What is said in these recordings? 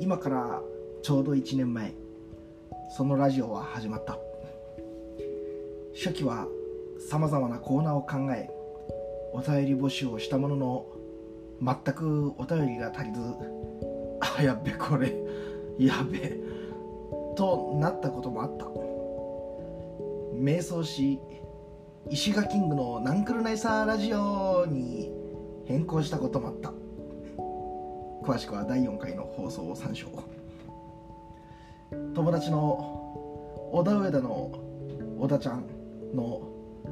今からちょうど1年前そのラジオは始まった。初期はさまざまなコーナーを考えお便り募集をしたものの全くお便りが足りずあやっべこれやべとなったこともあった。瞑想し石垣キングのナンクルナイサーラジオに変更したこともあった。詳しくは第4回の放送を参照。友達の小田上田の小田ちゃんの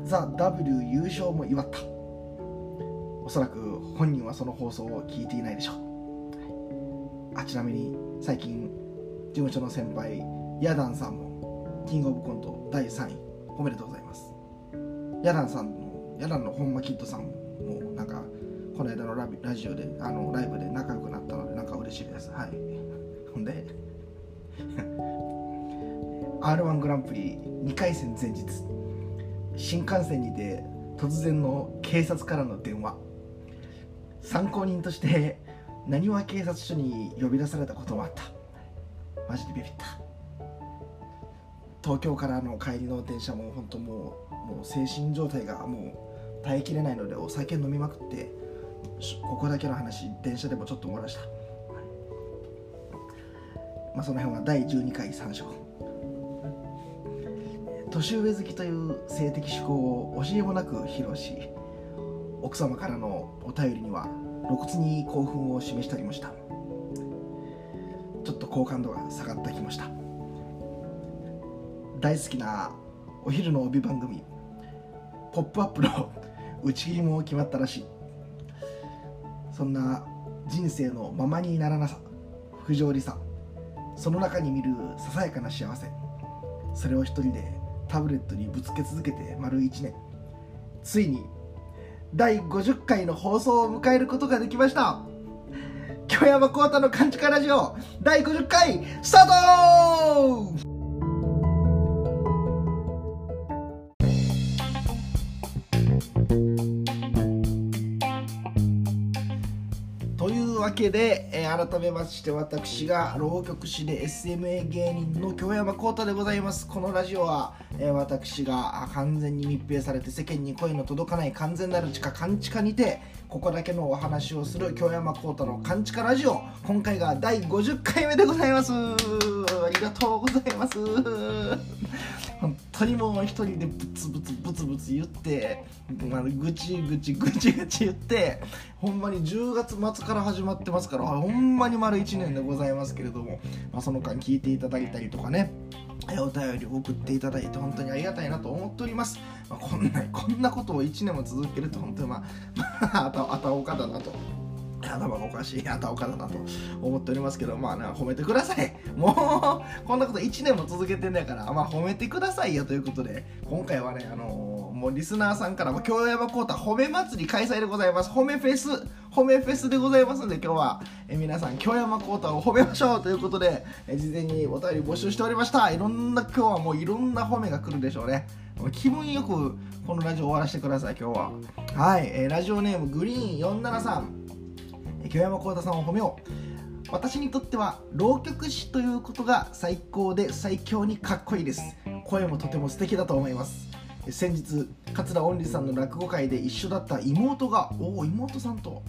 ザ・ W 優勝も祝った。おそらく本人はその放送を聞いていないでしょう。あちなみに最近事務所の先輩ヤダンさんもキングオブコント第3位おめでとうございます。ヤダンさんのヤダンの本間キッドさんもなんかこの間のララジオであのライブで仲良くなったのでなんか嬉しいです。はい。ほんで r 1グランプリ2回戦前日新幹線にて突然の警察からの電話。参考人としてなにわ警察署に呼び出されたこともあった。マジでビビった。東京からの帰りの電車も本当もうもう精神状態がもう耐えきれないのでお酒飲みまくってここだけの話電車でもちょっと漏らした。まあその辺は第12回参照。年上好きという性的趣向を教えもなく披露し奥様からのお便りには露骨に興奮を示したりもした。ちょっと好感度が下がった気もした。大好きなお昼の帯番組「ポップアップの打ち切りも決まったらしい。そんな人生のままにならなさ不条理さその中に見るささやかな幸せ。それを一人でタブレットにぶつけ続けて丸1年。ついに第50回の放送を迎えることができました。京山幸太の勘違いラジオ第50回スタート！けで、えー改めまして私が浪曲師で SMA 芸人の京山幸太でございます。このラジオは、えー私が完全に密閉されて世間に声の届かない完全なる地下勘地下にてここだけのお話をする京山幸太の勘地下ラジオ。今回が第50回目でございます。ありがとうございます。当にもう一人でブツブツブツブツ言って、まあ、ぐちぐちぐちぐち言ってほんまに10月末から始まってますからほんまに丸1年でございますけれども、まあ、その間聞いていただいたりとかねお便りを送っていただいて本当にありがたいなと思っております、まあ、こんなこんなことを1年も続けると本当にまあああたおかだなと。頭がおかしいあたおかだなと思っておりますけどまあね褒めてくださいもうこんなこと1年も続けてんだからまあ褒めてくださいよということで今回はねあのーもうリスナーさんからも京山幸太褒め祭り開催でございます褒めフェス褒めフェスでございますので今日はえ皆さん京山幸太を褒めましょうということでえ事前にお便り募集しておりましたいろんな今日はもういろんな褒めが来るでしょうね気分よくこのラジオ終わらせてください今日ははい、えラジオネームグリーン473京山幸太さんを褒めよう。私にとっては浪曲師ということが最高で最強にかっこいいです。声もとても素敵だと思います。先日桂音里さんの落語会で一緒だった妹がおお妹さんと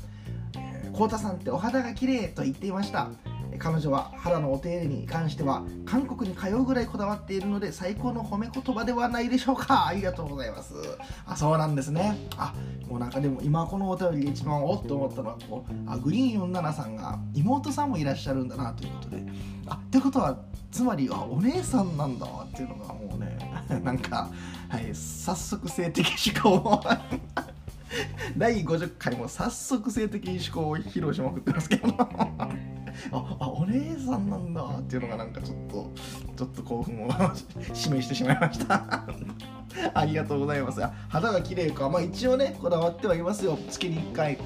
「幸太さんってお肌が綺麗と言っていました。彼女は肌のお手入れに関しては韓国に通うぐらいこだわっているので最高の褒め言葉ではないでしょうか。ありがとうございます。あそうなんですね。あもうなんかでも今このお便りで一番おっと思ったのはこうあグリーン47さんが妹さんもいらっしゃるんだなということで。あってことはつまりあお姉さんなんだっていうのがもうねなんか、はい、早速性的思考を 第50回も早速性的思考を披露しまくってますけど。ああお姉さんなんだ。っていうのがなんかちょっとちょっと興奮を示してしまいました。ありがとうございます。あ肌が綺麗か。まあ一応ねこだわってはいますよ。月に1回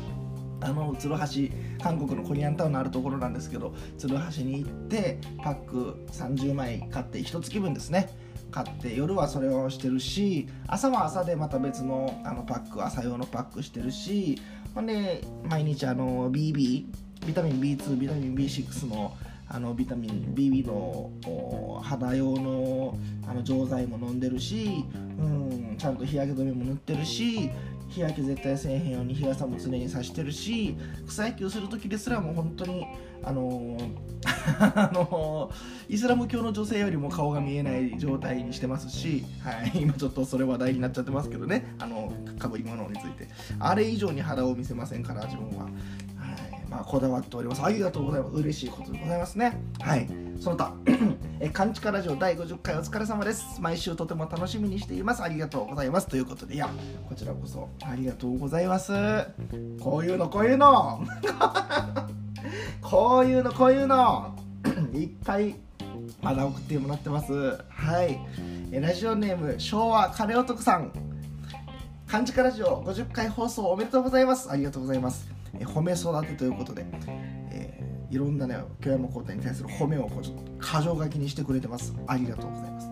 あの鶴橋韓国のコリアンタウンのあるところなんですけど鶴橋に行ってパック30枚買って1月分ですね買って夜はそれをしてるし朝は朝でまた別のあのパック朝用のパックしてるしほんで毎日あの BB ビタミン B2 ビタミン B6 のあのビタミン BB の肌用のあの錠剤も飲んでるし、うん、ちゃんと日焼け止めも塗ってるし日焼け絶対せえへんように日傘も常にさしてるし草野球する時ですらもう本当にあの あのイスラム教の女性よりも顔が見えない状態にしてますし、はい、今ちょっとそれ話題になっちゃってますけどねあのかぶり物についてあれ以上に肌を見せませんから自分は。まあ、こだわっております。ありがとうございます。嬉しいことでございますね。はい。その他、え、カンチカラジオ第50回お疲れ様です。毎週とても楽しみにしています。ありがとうございます。ということで、いや、こちらこそありがとうございます。こういうの、こういうの。こういうの、こういうの。いっぱいまだ送ってもらってます。はい。えラジオネーム、昭和カレオトクさん。漢字カラジオ50回放送おめでとうございます。ありがとうございます。え褒め育てということで、いろんなね京山皇太に対する褒めをこうちょっと箇条書きにしてくれてます。ありがとうございます、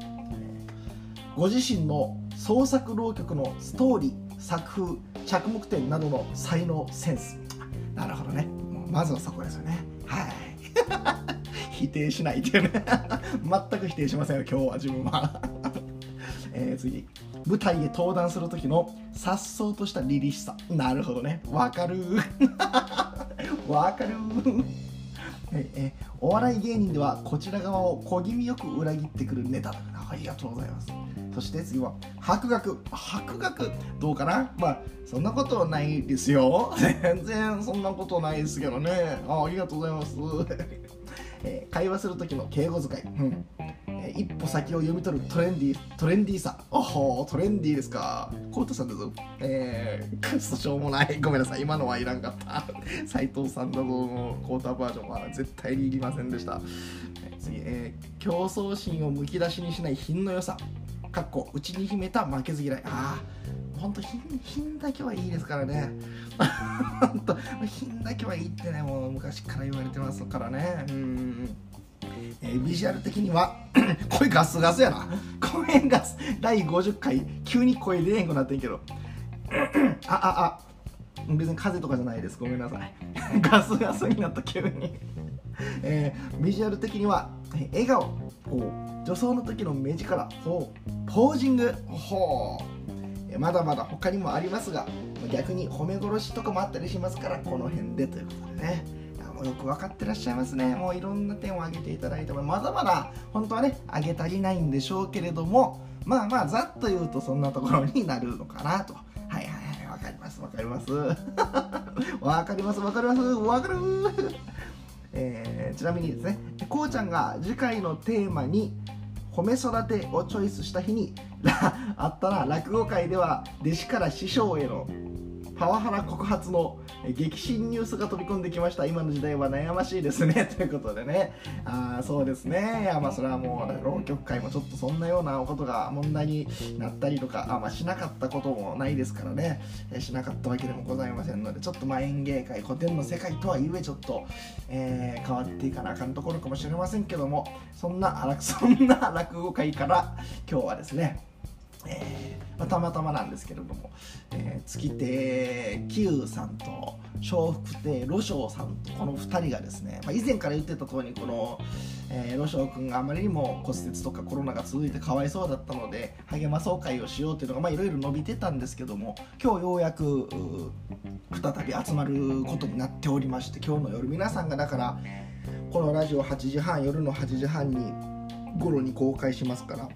ご自身の創作浪曲のストーリー作風着目点などの才能センス。なるほどね。まずはそこですよね。はい。否定しないっていうね。全く否定しませんよ今日は自分は。えー、次。舞台へ登壇する時の颯爽とした凛々しさ。なるほどね。わかる わかるえお笑い芸人ではこちら側を小気味よく裏切ってくるネタ。だからありがとうございます。そして次は博学。博学？どうかな？まあそんなことないですよ。全然そんなことないですけどね。あありがとうございます。えー、会話する時の敬語遣い、うん。えー、一歩先を読み取るトレンディトレンディーさ。おほ。トレンディーですか。コートさんだぞ。えー、くっそしょうもない。ごめんなさい。今のはいらんかった。斎藤さんだぞのコータバージョンは絶対にいりませんでした、えー、次、えー、競争心をむき出しにしない品の良さ。かっこ内に秘めた負けず嫌い。ああ本当品品だけはいいですからね。本当品だけはいいってねもう昔から言われてますからね。うんえー、ビジュアル的には 声ガスガスやな。声ガス。第50回。急に声出へんくなってんけど。あああ。別に風邪とかじゃないです。ごめんなさい。ガスガスになった急に。えー、ビジュアル的には、笑顔。女装の時の目力。ほう。ポージング。ほう。まだまだ他にもありますが逆に褒め殺しとかもあったりしますからこの辺でということでね。もよく分かってらっしゃいますね。もういろんな点を挙げていただいてまだまだ本当はね挙げ足りないんでしょうけれどもまあまあざっと言うとそんなところになるのかなと。はいはいはい分かります分かります。分かります分かります。分かるえー、ちなみにですねこうちゃんが次回のテーマに褒め育てをチョイスした日に あったら落語界では弟子から師匠へのパワハラ告発の激震ニュースが飛び込んできました。今の時代は悩ましいですね。ということでね。ああそうですね。いやまあそれはもう浪曲界もちょっとそんなようなことが問題になったりとかあまあしなかったこともないですからね。しなかったわけでもございませんのでちょっとまあ演芸界古典の世界とはいえちょっと、えー、変わっていかなあかんところかもしれませんけどもそんな そんな落語界から今日はですねえーまあ、たまたまなんですけれども、えー、月亭久さんと笑福亭呂翔さんとこの2人がですね、まあ、以前から言ってた通りこの、えー、君があまりにも骨折とかコロナが続いてかわいそうだったので励まそう会をしようというのがいろいろ伸びてたんですけども今日ようやく再び集まることになっておりまして今日の夜皆さんがだからこのラジオ8時半夜の8時半に頃に公開しますから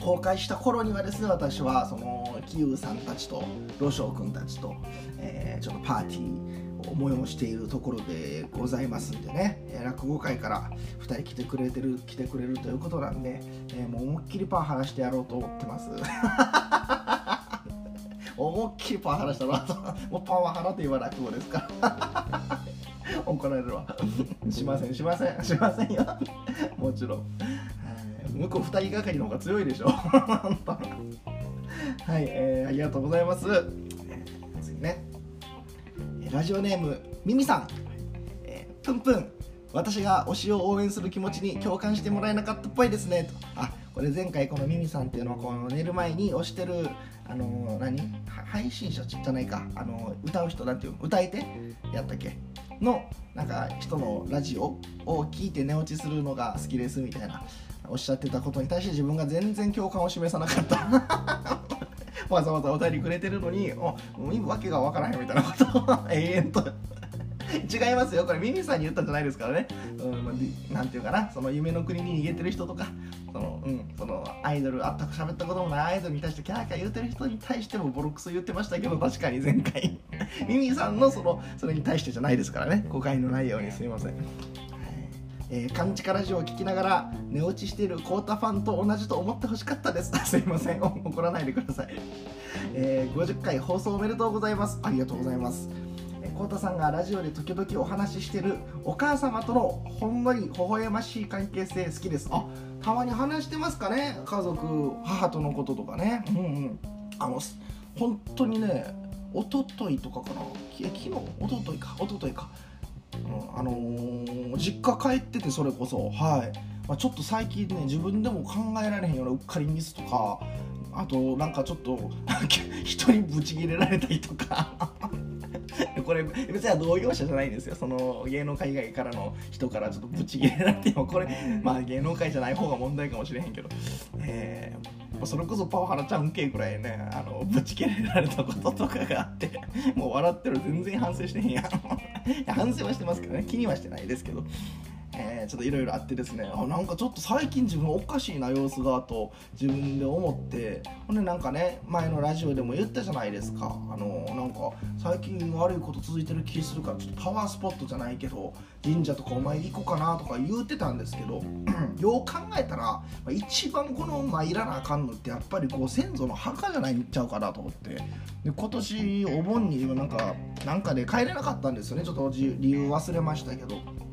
公開した頃にはですね私はそのキウさんたちとロショウ君たちと、えー、ちょっとパーティーを催しているところでございますんでね、落語会から2人来てくれてる来てくれるということなんで、えー、もう思いっきりパン話してやろうと思ってます。思いっきりパン話したら もうパンは払って言わ落語ですから。怒られるわ。しませんしませんしませんよ。もちろん。向こう2人がかりの方が強いでしょ。はい、えー、ありがとうございます、えー、次ねラジオネームミミさん、えー、プンプン。私が推しを応援する気持ちに共感してもらえなかったっぽいですね。と。あこれ前回このミミさんっていうのはこの寝る前に推してるあの何？配信者じゃないか。あの歌う人なんていう歌い手やったっけ？のなんか人のラジオを聞いて寝落ちするのが好きですみたいな。おっしゃってたことに対して自分が全然共感を示さなかった。わざわざお便りくれてるのにおわけがわからへんみたいなこと。を 永遠と。違いますよ。これミミさんに言ったんじゃないですからね、うん、ていうかな。その夢の国に逃げてる人とか。その,、うん、そのアイドルあったく喋ったこともないアイドルに対してキャーキャー言うてる人に対してもボロクソ言ってましたけど確かに前回。ミミさんのそのそれに対してじゃないですからね。誤解のないようにすみません。えー、勘ラジオを聞きながら寝落ちしているコータファンと同じと思ってほしかったです。すいません。怒らないでください、えー、50回放送おめでとうございます。ありがとうございます。浩太さんがラジオで時々お話ししてるお母様とのほんのり微笑ましい関係性好きです。あたまに話してますかね家族母とのこととかね。うんうん。あの本当にね一昨日とかかな。昨日？一昨日か。一昨日か、うん、あのー、実家帰っててそれこそはい、まあ、ちょっと最近ね自分でも考えられへんようなうっかりミスとかあとなんかちょっと 人にブチギレられたりとか。これ別に同業者じゃないんですよ。その芸能界以外からの人からちょっとブチギレられてもこれまあ芸能界じゃない方が問題かもしれへんけど、えー、それこそパワハラちゃんけぐらいねあのぶち切れられたこととかがあってもう笑ってる全然反省してへんやん。反省はしてますけどね気にはしてないですけど、ちょっといろいろあってですね。あなんかちょっと最近自分おかしいな様子がと自分で思って。ほんでなんかね前のラジオでも言ったじゃないですか。あのなんか最近悪いこと続いてる気するからちょっとパワースポットじゃないけど神社とかお参り行こうかなとか言うてたんですけど よう考えたら一番この参らなあかんのってやっぱりこう先祖の墓じゃないんちゃうかなと思って。で今年お盆になんかなんかで帰れなかったんですよね。ちょっと理由忘れましたけど。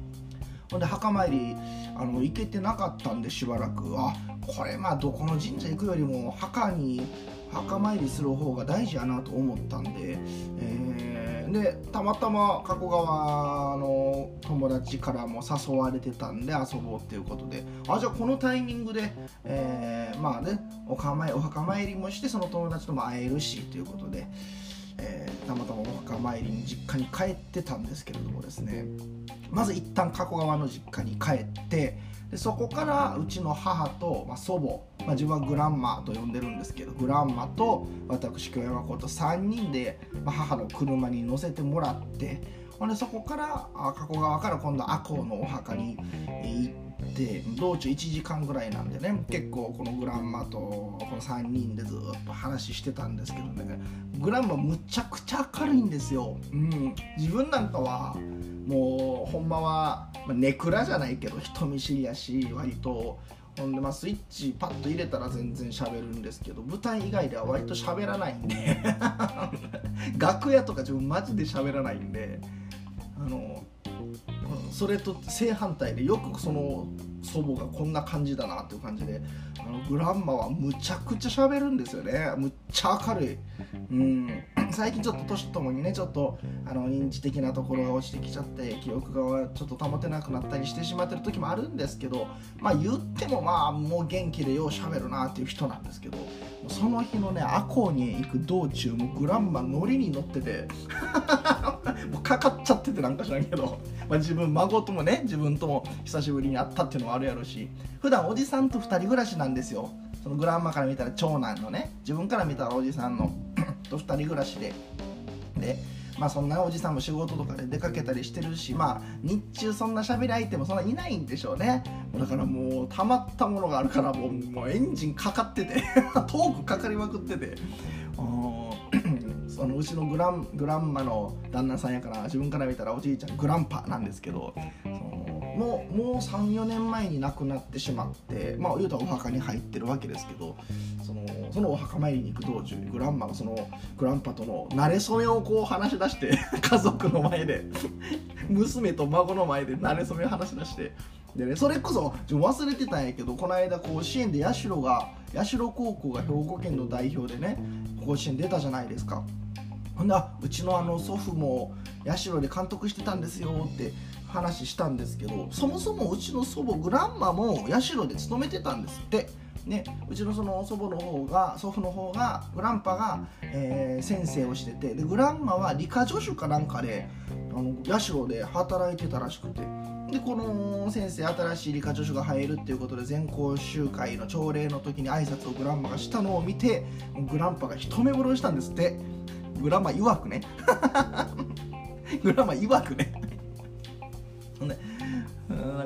ほんで墓参りあの行けてなかったんでしばらく。あこれまあどこの神社行くよりも墓に墓参りする方が大事やなと思ったんで、えー、でたまたま加古川の友達からも誘われてたんで遊ぼうっていうことで。あじゃあこのタイミングで、えー、まあねおお墓参りもしてその友達とも会えるしということで。えー、たまたまお墓参りに実家に帰ってたんですけれどもですねまず一旦加古川の実家に帰ってでそこからうちの母と、まあ、祖母、まあ、自分はグランマと呼んでるんですけどグランマと私京山子と3人で、まあ、母の車に乗せてもらってほんでそこから加古川から今度赤穂のお墓に行って道中1時間ぐらいなんでね結構このグランマとこの3人でずっと話してたんですけどねグランマむちゃくちゃ明るいんですよ、うん、自分なんかはもうほんまは、ネクラじゃないけど人見知りやし割と。ほんでまあスイッチパッと入れたら全然喋るんですけど舞台以外では割と喋らないんで。楽屋とか自分マジで喋らないんで。あのそれと正反対でよくその祖母がこんな感じだなっていう感じであのグランマはむちゃくちゃ喋るんですよね。むっちゃ明るい。うん。最近ちょっと年ともにねちょっとあの認知的なところが落ちてきちゃって記憶がちょっと保てなくなったりしてしまってる時もあるんですけどまあ言ってもまあもう元気でよう喋るなっていう人なんですけどその日のね赤穂に行く道中もグランマ乗りに乗っててもうかかっちゃっててなんか知らんけど、まあ、自分孫ともね自分とも久しぶりに会ったっていうのもあるやろし。普段おじさんと2人暮らしなんですよ。そのグランマから見たら長男のね。自分から見たらおじさんの と2人暮らしで。でまあそんなおじさんも仕事とかで出かけたりしてるし。まあ日中そんな喋り相手もそんないないんでしょうね。だからもうたまったものがあるからもうもうエンジンかかってて。トークかかりまくってて。そのうちのグラングランマの旦那さんやから自分から見たらおじいちゃんグランパなんですけどそのもうもう34年前に亡くなってしまってまあ言うたらお墓に入ってるわけですけどそのそのお墓参りに行く道中にグランマがそのグランパとの馴れ初めをこう話し出して 家族の前で娘と孫の前で馴れ初めを話し出してでねそれこそ忘れてたんやけどこの間甲子園で社が社高校が兵庫県の代表でね甲子園出たじゃないですか。ほんでうちのあの祖父も社で監督してたんですよって話したんですけどそもそもうちの祖母グランマも社で勤めてたんですって。でうちのその祖母の方が祖父の方がグランパが、えー、先生をしててでグランマは理科助手かなんかであの社で働いてたらしくて。でこの先生新しい理科助手が入るっていうことで全校集会の朝礼の時に挨拶をグランマがしたのを見てグランパが一目惚れしたんですって。グランマ曰くね。グランマ曰くね。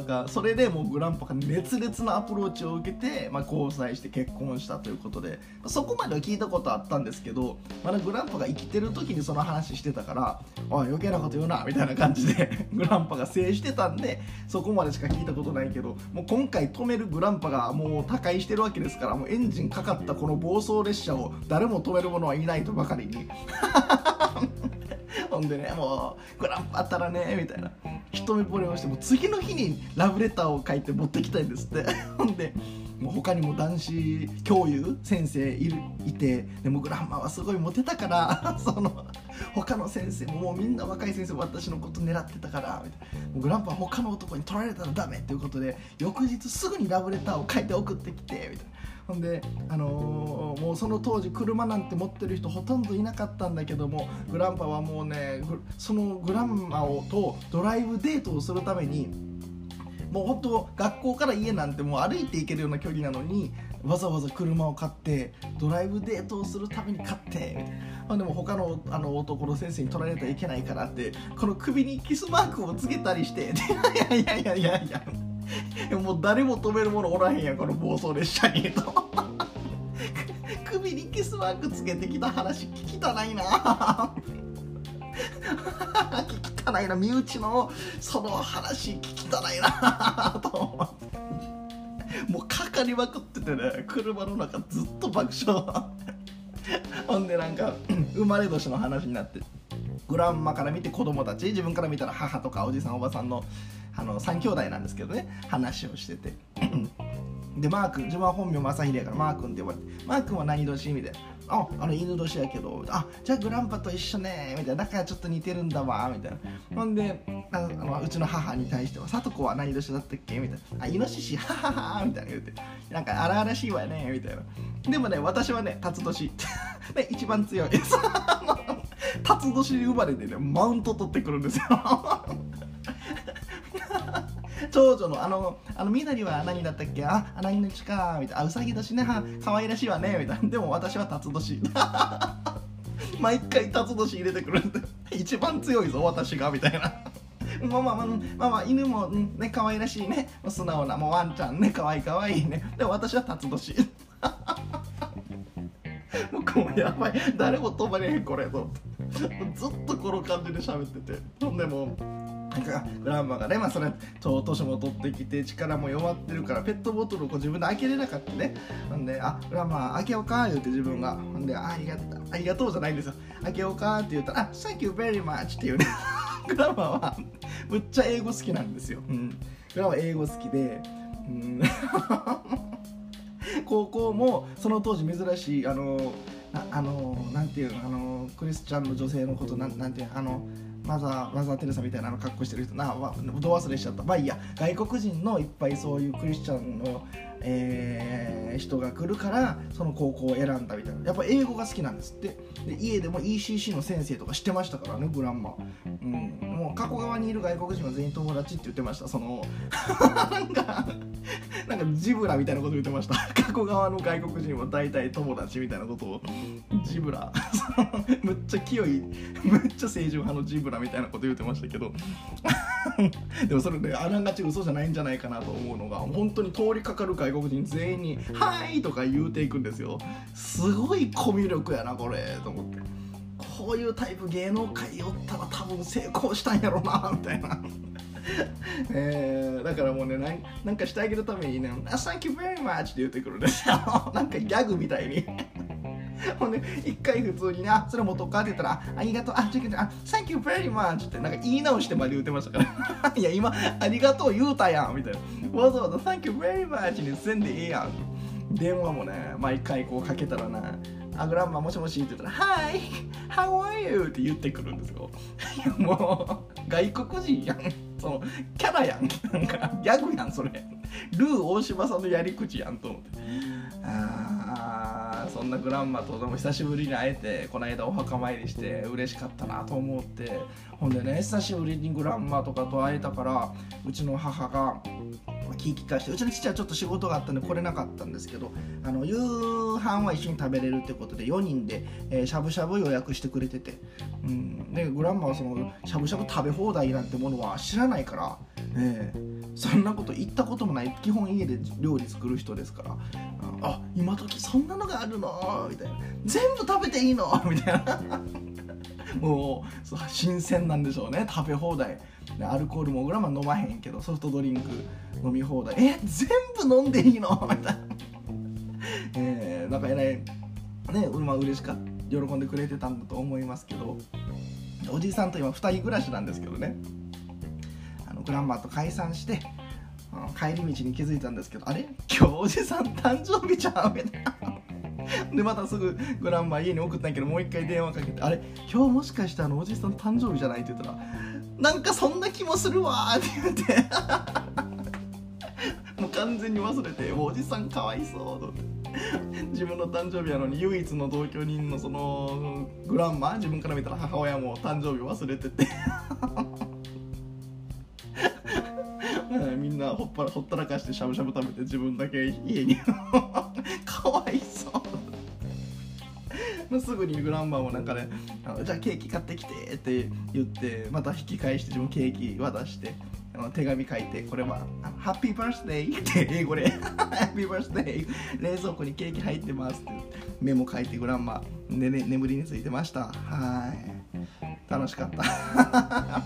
なんかそれでもうグランパが熱烈なアプローチを受けて、まあ、交際して結婚したということでそこまでは聞いたことあったんですけどまだグランパが生きてる時にその話してたから「おい余計なこと言うな」みたいな感じで グランパが制してたんでそこまでしか聞いたことないけどもう今回止めるグランパがもう他界してるわけですからもうエンジンかかったこの暴走列車を誰も止める者はいないとばかりに。ほんでねもうグランパあったらねみたいな。一目惚れをしても次の日にラブレターを書いて持ってきたいんですって。ほんでもう他にも男子教諭先生いるいてでもグランマはすごいモテたから その他の先生ももうみんな若い先生私のこと狙ってたからみたいな。グランパは他の男に取られたらダメっていうことで翌日すぐにラブレターを書いて送ってきてみたいな。ほんで、あのー、もうその当時車なんて持ってる人ほとんどいなかったんだけどもグランパはもうねそのグランマをとドライブデートをするためにもう本当学校から家なんてもう歩いて行けるような距離なのにわざわざ車を買ってドライブデートをするために買ってみたいなでも他のあの男の先生に取られたらいけないからってこの首にキスマークをつけたりして いやいやいやいやいや。もう誰も止めるものおらへんやこの暴走列車にと。首にキスマークつけてきた話聞きたないな。聞きたないな身内のその話聞きたないな と思ってもうかかりまくっててね車の中ずっと爆笑。ほんでなんか生まれ年の話になってグランマから見て子供たち自分から見たら母とかおじさんおばさんのあの3兄弟なんですけどね話をしてて。でマー君自分は本名正秀やからマー君って呼ばれてマー君は何年みたいなああの犬年やけどあじゃあグランパと一緒ねみたいなだからちょっと似てるんだわみたいな。ほんであのうちの母に対しては「さと子は何年だったっけ?」みたいな「あイノシシははは」みたいな言うて。なんか荒々しいわねみたいな。でもね私はね辰年。で 一番強い。辰年生まれでねマウント取ってくるんですよ 長女のあのあの緑は何だったっけ？あ何日か？みたいな。あうさぎ年ね。は可愛らしいわね。みたいな。でも私は辰年。毎回辰年入れてくるんで一番強いぞ私が。みたいな。まあまあまあ、まあ、犬も、ね可愛らしいね。素直なもうワンちゃんね。可愛い可愛いね。でも私は辰年。もうこうやばい。誰も止まれへんこれ。とずっとこの感じで喋ってて。ほんでもなんかグランマがね、まあ、それ年も取ってきて力も弱ってるからペットボトルをこう自分で開けれなかったね。ほんで「あグランマ開けようか」言うて自分が。ほんであ「ありがとうありがとう」じゃないんですよ。開けようかって言ったら「あ Thank you very much」っていうね。グ ランマはむっちゃ英語好きなんですよ、うん、グランマ英語好きで、うん。高校もその当時珍しいあのあのなんていうのあのクリスチャンの女性のことなんなんていうあのマザーマザー・テレサみたいなの格好してる人など忘れしちゃった。まあいいや。外国人のいっぱいそういうクリスチャンのえー、人が来るからその高校を選んだみたいな。やっぱ英語が好きなんですって。で家でも ECC の先生とか知ってましたからねグランマ、うん、もう加古川にいる外国人は全員友達って言ってました。その なんかなんかジブラみたいなこと言ってました。加古川の外国人は大体友達みたいなことを。ジブラ。むっちゃ清いむっちゃ清純派のジブラみたいなこと言ってましたけど。でもそれで、ね、あながち嘘じゃないんじゃないかなと思うのが本当に通りかかる外国人全員に「はい!」とか言うていくんですよ。すごいコミュ力やなこれと思って。こういうタイプ芸能界おったら多分成功したんやろうなみたいな。えー、だからもうねなんなんかしてあげるためにね「Thank you very much」って言ってくるんですよ。なんかギャグみたいに。ほんで、一回普通にね、あ、それ元か？って言ったら、ありがとう、あ、違う違う、あ、Thank you very much ってなんか言い直してまで言うてましたから。いや、今、ありがとう言うたやんみたいな。わざわざ Thank you very much にせんでええやん。電話もね、毎回こうかけたらな、あ、グランマもしもしって言ったら、Hi! How are you? って言ってくるんですよ。いや、もう、外国人やん。その、キャラやん。なんか、ギャグやん、それ。ルー大島さんのやり口やんと思って。あそんなグランマとでも久しぶりに会えてこの間お墓参りして嬉しかったなと思って。ほんでね久しぶりにグランマとかと会えたからうちの母が聞き返してうちの父はちょっと仕事があったんで来れなかったんですけどあの夕飯は一緒に食べれるってことで4人で、えー、しゃぶしゃぶ予約してくれてて、うん、でグランマはそのしゃぶしゃぶ食べ放題なんてものは知らないから、えー、そんなこと言ったこともない。基本家で料理作る人ですから。あ今時そんなのがあるのみたいな。全部食べていいのみたいな。もう新鮮なんでしょうね。食べ放題。アルコールもグラマ飲まへんけどソフトドリンク飲み放題。え全部飲んでいいの？みたいなえー、なんかえらいねまあ嬉しかった喜んでくれてたんだと思いますけどおじさんと今2人暮らしなんですけどね。あのグランマーと解散して帰り道に気づいたんですけどあれ？今日おじさん誕生日じゃんみたいな。でまたすぐグランマー家に送ったんやけどもう一回電話かけて「あれ？今日もしかしてあのおじさん誕生日じゃない?」って言ったら「なんかそんな気もするわ」って言って。もう完全に忘れておじさんかわいそう。と思って自分の誕生日やのに唯一の同居人のそのグランマ自分から見たら母親も誕生日忘れてて。みんなほっぱらほったらかしてしゃぶしゃぶ食べて自分だけ家に。すぐにグランマもなんかね「じゃあケーキ買ってきて」って言ってまた引き返して自分ケーキ渡して手紙書いてこれは「ハッピーバースデー」って英語で「ハッピーバースデー」冷蔵庫にケーキ入ってますってメモ書いてグランマ、ねね、眠りについてました。はい。楽しかった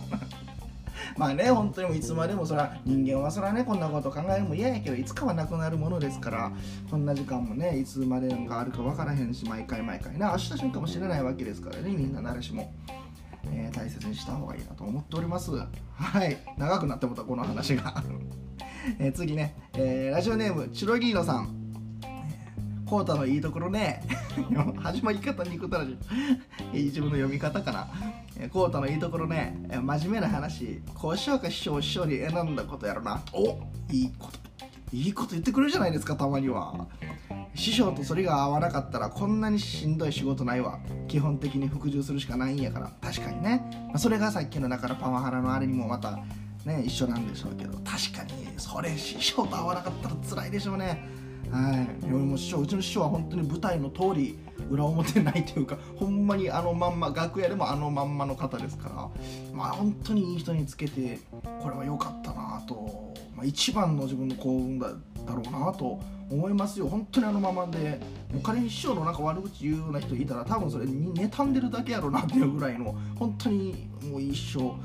まあね本当にいつまでもそら人間はそらねこんなこと考えるも嫌やけどいつかはなくなるものですからこんな時間もねいつまでがあるか分からへんし毎回毎回ね明日死ぬかもしれないわけですからねみんな誰しも。えー、大切にした方がいいなと思っております。はい。長くなってもたこの話が。えー、次ね、えー、ラジオネームチロギーノさん。コータのいいところね。始まり方にくたらしい自分の読み方かな。コータのいいところね。真面目な話講師匠か師匠師匠に選んだことやろな。お。いいこと。いいこと言ってくれるじゃないですかたまには。師匠とそれが合わなかったらこんなにしんどい仕事ないわ。基本的に服従するしかないんやから。確かにね、まあ、それがさっきのだからパワハラのあれにもまたね一緒なんでしょうけど。確かにそれ師匠と合わなかったら辛いでしょうねはい。俺も師匠うちの師匠は本当に舞台の通り裏表ないというか ほんまにあのまんま楽屋でもあのまんまの方ですからまあ本当にいい人につけてこれは良かったなと、まあ、一番の自分の幸運だだろうなと思いますよ。本当にあのままでもう仮に師匠のなんか悪口言うような人いたら多分それに妬んでるだけやろうなっていうぐらいの本当にもう一生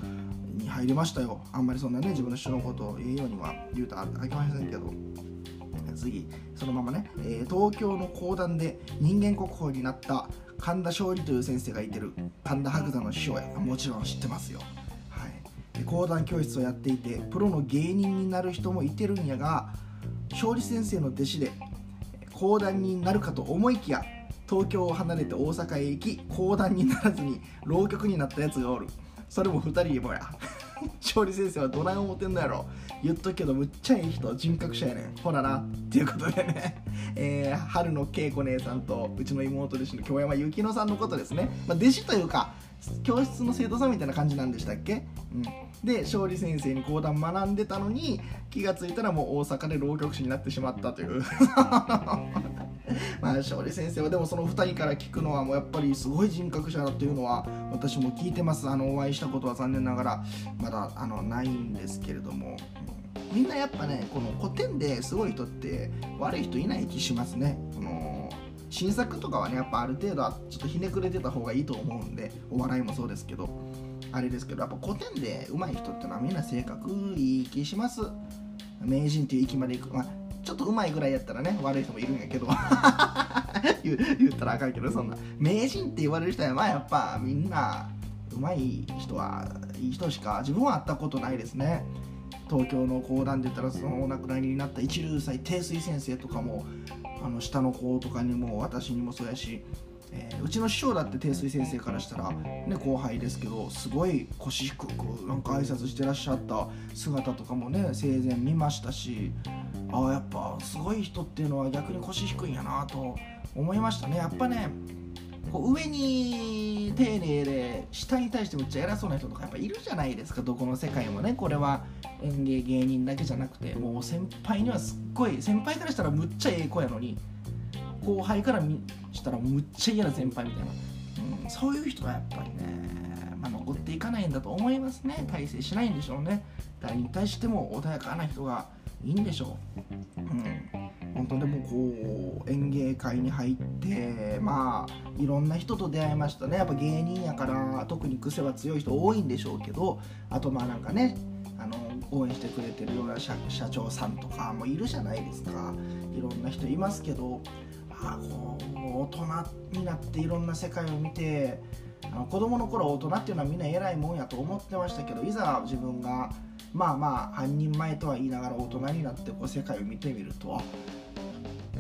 に入りましたよ。あんまりそんなね自分の師匠のことを言うようには言うとあきませんけど。次そのままね、えー、東京の講談で人間国宝になった神田勝利という先生がいてる神田伯山の師匠やもちろん知ってますよ。はい。講談教室をやっていてプロの芸人になる人もいてるんやが勝利先生の弟子で講談になるかと思いきや東京を離れて大阪へ行き講談にならずに浪曲になったやつがおる。それも2人もや。勝利先生はどない思ってんのやろ。言っとくけどむっちゃいい人人格者やねん。ほらな。っていうことでね、えー、春の恵子姉さんとうちの妹弟子の京山幸乃さんのことですね、まあ、弟子というか教室の生徒さんみたいな感じなんでしたっけ、うん、で勝利先生に講談学んでたのに気が付いたらもう大阪で浪曲師になってしまったという。まあ勝利先生はでもその2人から聞くのはもうやっぱりすごい人格者だっていうのは私も聞いてます。あのお会いしたことは残念ながらまだあのないんですけれども。みんなやっぱねこの古典ですごい人って悪い人いない気しますね。この新作とかはねやっぱある程度はちょっとひねくれてた方がいいと思うんでお笑いもそうですけど。あれですけどやっぱ古典で上手い人ってのはみんな性格いい気します。名人っていう域までいく、まあ、ちょっと上手いぐらいやったらね悪い人もいるんやけど。言言ったらあかんけどそんな。名人って言われる人はまあやっぱみんな上手い人はいい人しか自分は会ったことないですね。東京の講談で言ったらそのお亡くなりになった一流祭定水先生とかもあの下の子とかにも私にもそうやしえー、うちの師匠だって定水先生からしたら、ね、後輩ですけどすごい腰低くなんか挨拶してらっしゃった姿とかもね生前見ましたしああやっぱすごい人っていうのは逆に腰低いんやなと思いましたね。やっぱねこう上に丁寧で下に対してむっちゃ偉そうな人とかやっぱいるじゃないですか。どこの世界もね。これは演芸芸人だけじゃなくてもう先輩にはすっごい先輩からしたらむっちゃええ子やのに後輩からしたらむっちゃ嫌な先輩みたいな、うん、そういう人はやっぱりね、まあ、残っていかないんだと思いますね。大成しないんでしょうね。誰に対しても穏やかな人がいいんでしょう、うん、本当でもこう演芸界に入ってまあいろんな人と出会いましたね。やっぱ芸人やから特に癖は強い人多いんでしょうけどあとまあなんかねあの応援してくれてるような社長さんとかもいるじゃないですか。いろんな人いますけどあこう大人になっていろんな世界を見てあの子供の頃大人っていうのはみんな偉いもんやと思ってましたけどいざ自分がまあまあ半人前とは言いながら大人になってこう世界を見てみると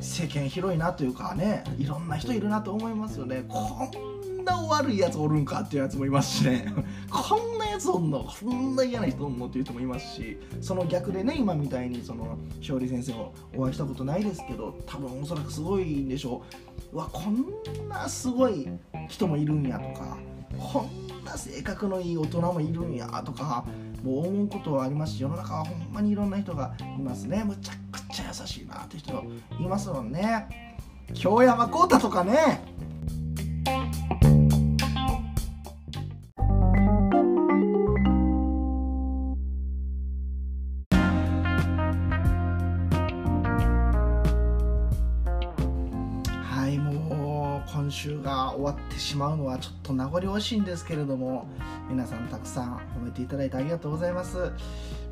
世間広いなというかねいろんな人いるなと思いますよね。こんな悪いやつおるんかっていうやつもいますしね。こんなやつおんのこんな嫌な人おんのっていう人もいますしその逆でね今みたいにその勝利先生をお会いしたことないですけど多分おそらくすごいんでしょう。うわこんなすごい人もいるんやとかこんな性格のいい大人もいるんやとかもう思うことはありますし世の中はほんまにいろんな人がいますね。むちゃくちゃ優しいなって人いますもんね。京山幸太とかね。今週が終わってしまうのはちょっと名残惜しいんですけれども皆さんたくさん褒めていただいてありがとうございます。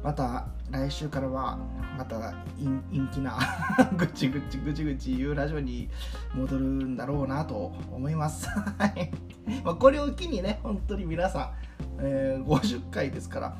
また来週からはまた陰気な ぐちぐちぐちぐち言うラジオに戻るんだろうなと思います。はい。まこれを機にね本当に皆さん、えー、50回ですから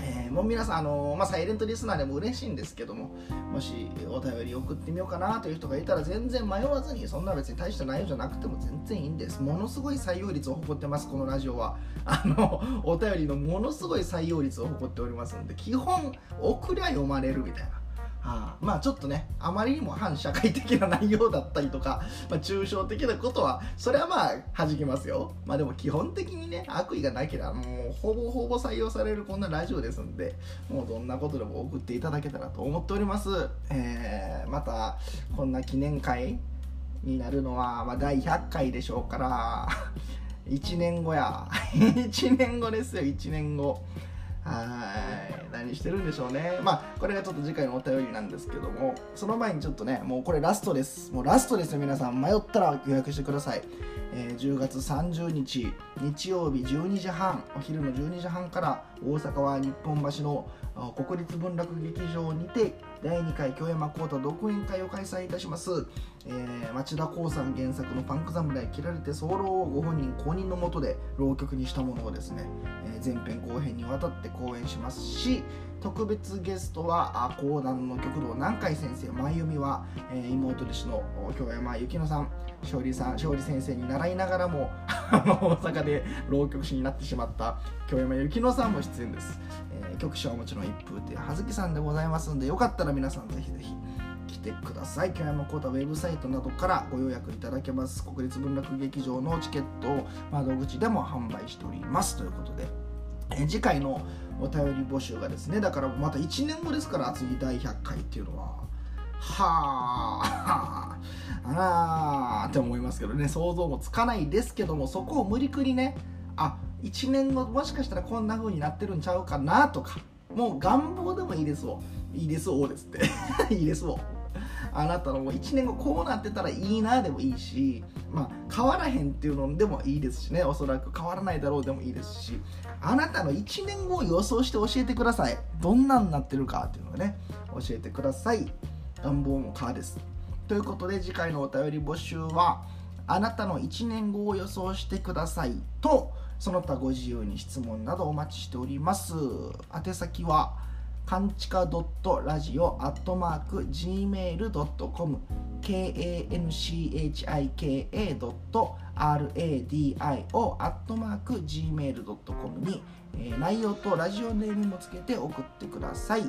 えー、もう皆さん、あのー、まあ、サイレントリスナーでも嬉しいんですけども、もしお便り送ってみようかなという人がいたら、全然迷わずに、そんな別に大した内容じゃなくても全然いいんです。ものすごい採用率を誇ってます、このラジオは。あの、お便りのものすごい採用率を誇っておりますので、基本、送りゃ読まれるみたいな。あ、まあちょっとねあまりにも反社会的な内容だったりとか、まあ、抽象的なことはそれはまあ弾きますよ。まあでも基本的にね悪意がなければもうほぼほぼ採用されるこんなラジオですんでもうどんなことでも送っていただけたらと思っております、えー、またこんな記念会になるのは、まあ、第100回でしょうから 1年後や 1年後ですよ1年後。はい。何してるんでしょうね。まあこれがちょっと次回のお便りなんですけどもその前にちょっとねもうこれラストです。もうラストですよ皆さん。迷ったら予約してください、えー、10月30日日曜日12時半お昼の12時半から大阪は日本橋の国立文楽劇場にて第2回京山幸太独演会を開催いたします、えー、町田光さん原作の「パンク侍切られて早漏」をご本人公認のもとで浪曲にしたものをですね、えー、前編後編にわたって講演しますし特別ゲストは講談の極道南海先生真由美は、えー、妹弟子の京山幸乃さん。勝利さん勝利先生に習いながらも 大阪で浪曲師になってしまった京山幸乃さんも出演です、えー、局長はもちろん一風亭葉月さんでございますんでよかったら皆さんぜひぜひ来てください。京山幸太ウェブサイトなどからご予約いただけます。国立文楽劇場のチケットを窓口でも販売しております。ということで、えー、次回のお便り募集がですねだからまた1年後ですから次第100回っていうのは。はあ。ああって思いますけどね。想像もつかないですけどもそこを無理くりねあ1年後もしかしたらこんな風になってるんちゃうかなとか。もう願望でもいいですをいいですをですって。いいですをあなたのもう1年後こうなってたらいいなでもいいしまあ変わらへんっていうのでもいいですしね。おそらく変わらないだろうでもいいですし。あなたの1年後を予想して教えてください。どんなんなってるかっていうのをね教えてください。願望もーです。ということで次回のお便り募集はあなたの1年後を予想してくださいとその他ご自由に質問などお待ちしております。宛先はかんちか .radio.gmail.com kanchika.radio.gmail.com に、えー内容とラジオネームもつけて送ってください。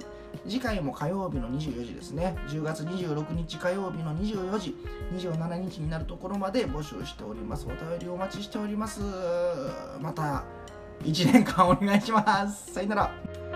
次回も火曜日の24時ですね。10月26日火曜日の24時27日になるところまで募集しております。お便りお待ちしております。また1年間お願いします。さよなら。